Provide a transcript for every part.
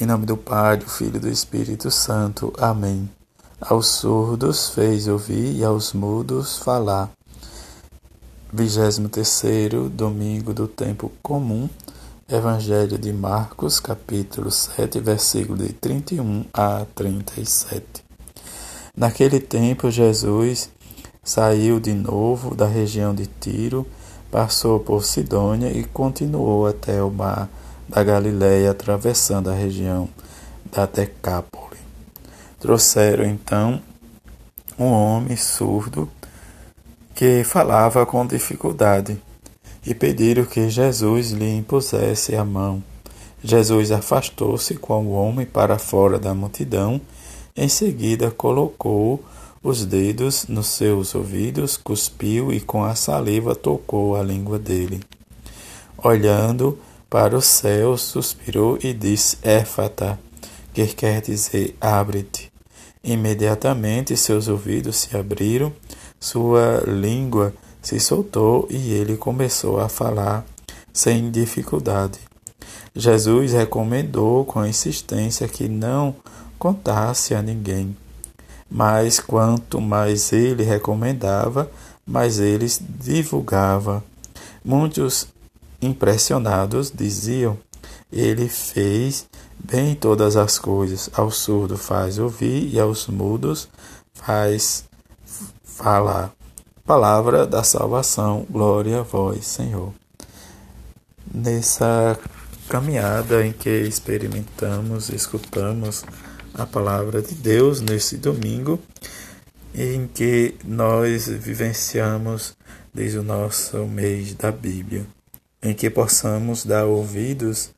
Em nome do Pai, do Filho e do Espírito Santo. Amém. Aos surdos fez ouvir e aos mudos falar. 23 domingo do tempo comum. Evangelho de Marcos, capítulo 7, versículo de 31 a 37. Naquele tempo, Jesus saiu de novo da região de Tiro, passou por Sidônia e continuou até o mar da Galiléia, atravessando a região da Decápole. Trouxeram então um homem surdo que falava com dificuldade e pediram que Jesus lhe impusesse a mão. Jesus afastou-se com o homem para fora da multidão, em seguida colocou os dedos nos seus ouvidos, cuspiu e com a saliva tocou a língua dele. Olhando, para o céu, suspirou e disse: Éfata, que quer dizer abre-te. Imediatamente seus ouvidos se abriram, sua língua se soltou e ele começou a falar sem dificuldade. Jesus recomendou com insistência que não contasse a ninguém. Mas quanto mais ele recomendava, mais eles divulgava. Muitos Impressionados, diziam: Ele fez bem todas as coisas. Ao surdo faz ouvir e aos mudos faz falar. Palavra da salvação, glória a vós, Senhor. Nessa caminhada em que experimentamos, escutamos a palavra de Deus nesse domingo, em que nós vivenciamos desde o nosso mês da Bíblia em que possamos dar ouvidos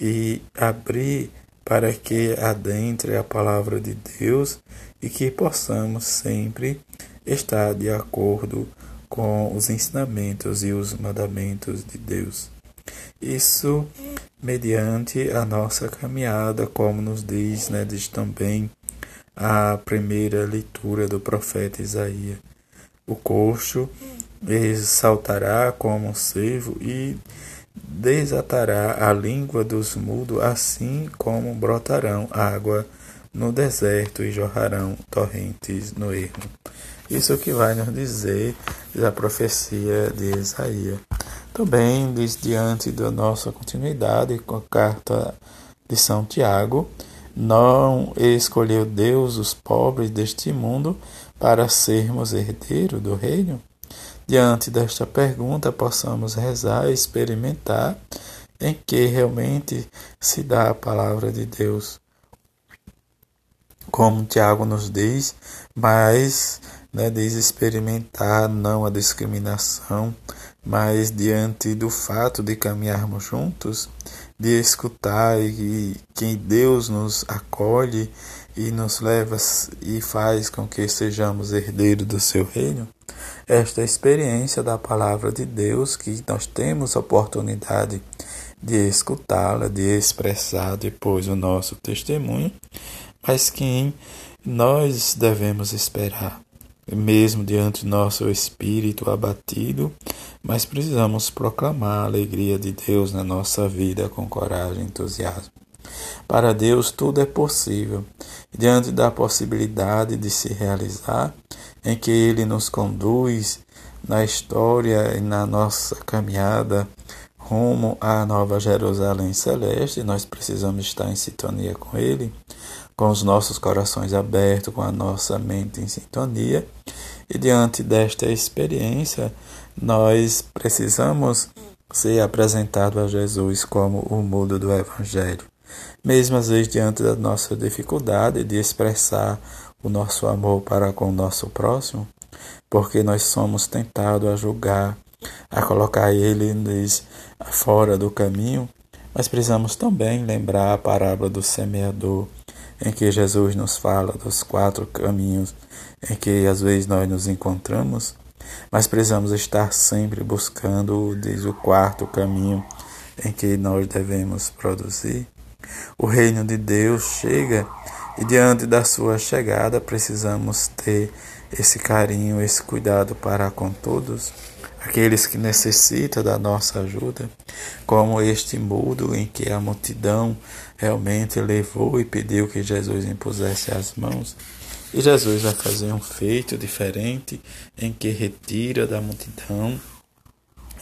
e abrir para que adentre a palavra de Deus e que possamos sempre estar de acordo com os ensinamentos e os mandamentos de Deus. Isso mediante a nossa caminhada, como nos diz, né, diz também a primeira leitura do profeta Isaías. O coxo saltará como um cervo e desatará a língua dos mudos, assim como brotarão água no deserto e jorrarão torrentes no ermo. Isso que vai nos dizer a profecia de Isaías. Também diz diante da nossa continuidade com a carta de São Tiago, não escolheu Deus os pobres deste mundo para sermos herdeiros do reino? Diante desta pergunta, possamos rezar e experimentar em que realmente se dá a palavra de Deus. Como Tiago nos diz, mas né, diz experimentar não a discriminação, mas diante do fato de caminharmos juntos, de escutar e que Deus nos acolhe e nos leva e faz com que sejamos herdeiros do seu reino, esta experiência da palavra de Deus que nós temos oportunidade de escutá-la, de expressar depois o nosso testemunho, mas que nós devemos esperar, mesmo diante nosso espírito abatido, mas precisamos proclamar a alegria de Deus na nossa vida com coragem e entusiasmo. Para Deus tudo é possível. Diante da possibilidade de se realizar, em que Ele nos conduz na história e na nossa caminhada rumo à Nova Jerusalém Celeste, nós precisamos estar em sintonia com Ele, com os nossos corações abertos, com a nossa mente em sintonia. E diante desta experiência, nós precisamos ser apresentado a Jesus como o mudo do Evangelho. Mesmo às vezes diante da nossa dificuldade de expressar o nosso amor para com o nosso próximo, porque nós somos tentados a julgar, a colocar eles fora do caminho, mas precisamos também lembrar a parábola do semeador, em que Jesus nos fala dos quatro caminhos em que às vezes nós nos encontramos, mas precisamos estar sempre buscando diz, o quarto caminho em que nós devemos produzir. O reino de Deus chega e diante da sua chegada precisamos ter esse carinho, esse cuidado para com todos, aqueles que necessitam da nossa ajuda, como este mudo em que a multidão realmente levou e pediu que Jesus impusesse as mãos. E Jesus vai fazer um feito diferente em que retira da multidão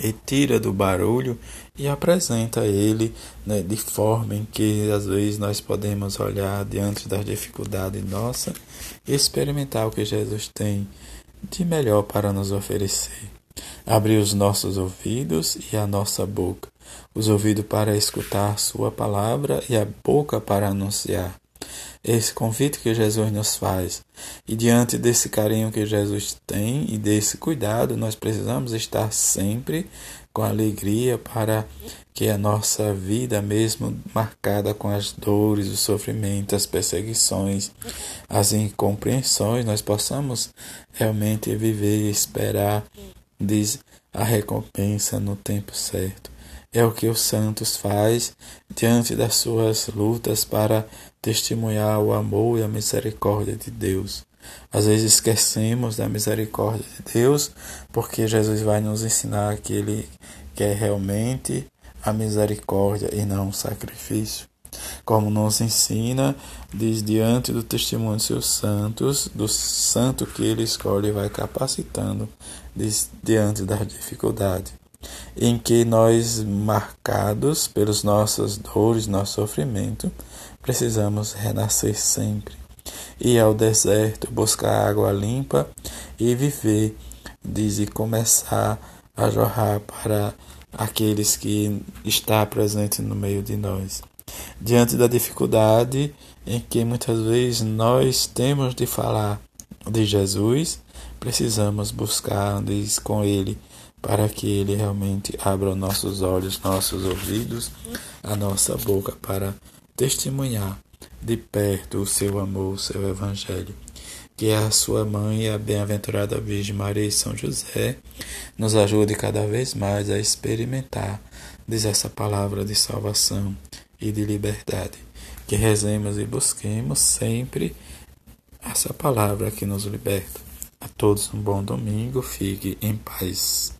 retira do barulho e apresenta ele né, de forma em que às vezes nós podemos olhar diante das dificuldades nossa e experimentar o que Jesus tem de melhor para nos oferecer. Abrir os nossos ouvidos e a nossa boca, os ouvidos para escutar Sua palavra e a boca para anunciar esse convite que Jesus nos faz. E diante desse carinho que Jesus tem e desse cuidado, nós precisamos estar sempre com alegria para que a nossa vida, mesmo marcada com as dores, o sofrimento, as perseguições, as incompreensões, nós possamos realmente viver e esperar diz, a recompensa no tempo certo. É o que os santos faz diante das suas lutas para testemunhar o amor e a misericórdia de Deus. Às vezes esquecemos da misericórdia de Deus, porque Jesus vai nos ensinar que Ele quer realmente a misericórdia e não o sacrifício. Como nos ensina, diz diante do testemunho de seus santos, do santo que ele escolhe, vai capacitando diz, diante das dificuldades em que nós, marcados pelas nossas dores, nosso sofrimento, precisamos renascer sempre. Ir ao deserto, buscar água limpa e viver, diz, e começar a jorrar para aqueles que está presente no meio de nós. Diante da dificuldade em que muitas vezes nós temos de falar de Jesus, precisamos buscar diz, com Ele para que Ele realmente abra nossos olhos, nossos ouvidos, a nossa boca para testemunhar de perto o seu amor, o seu Evangelho. Que a sua mãe, a bem-aventurada Virgem Maria e São José, nos ajude cada vez mais a experimentar, diz essa palavra de salvação e de liberdade. Que rezemos e busquemos sempre essa palavra que nos liberta. A todos um bom domingo, fique em paz.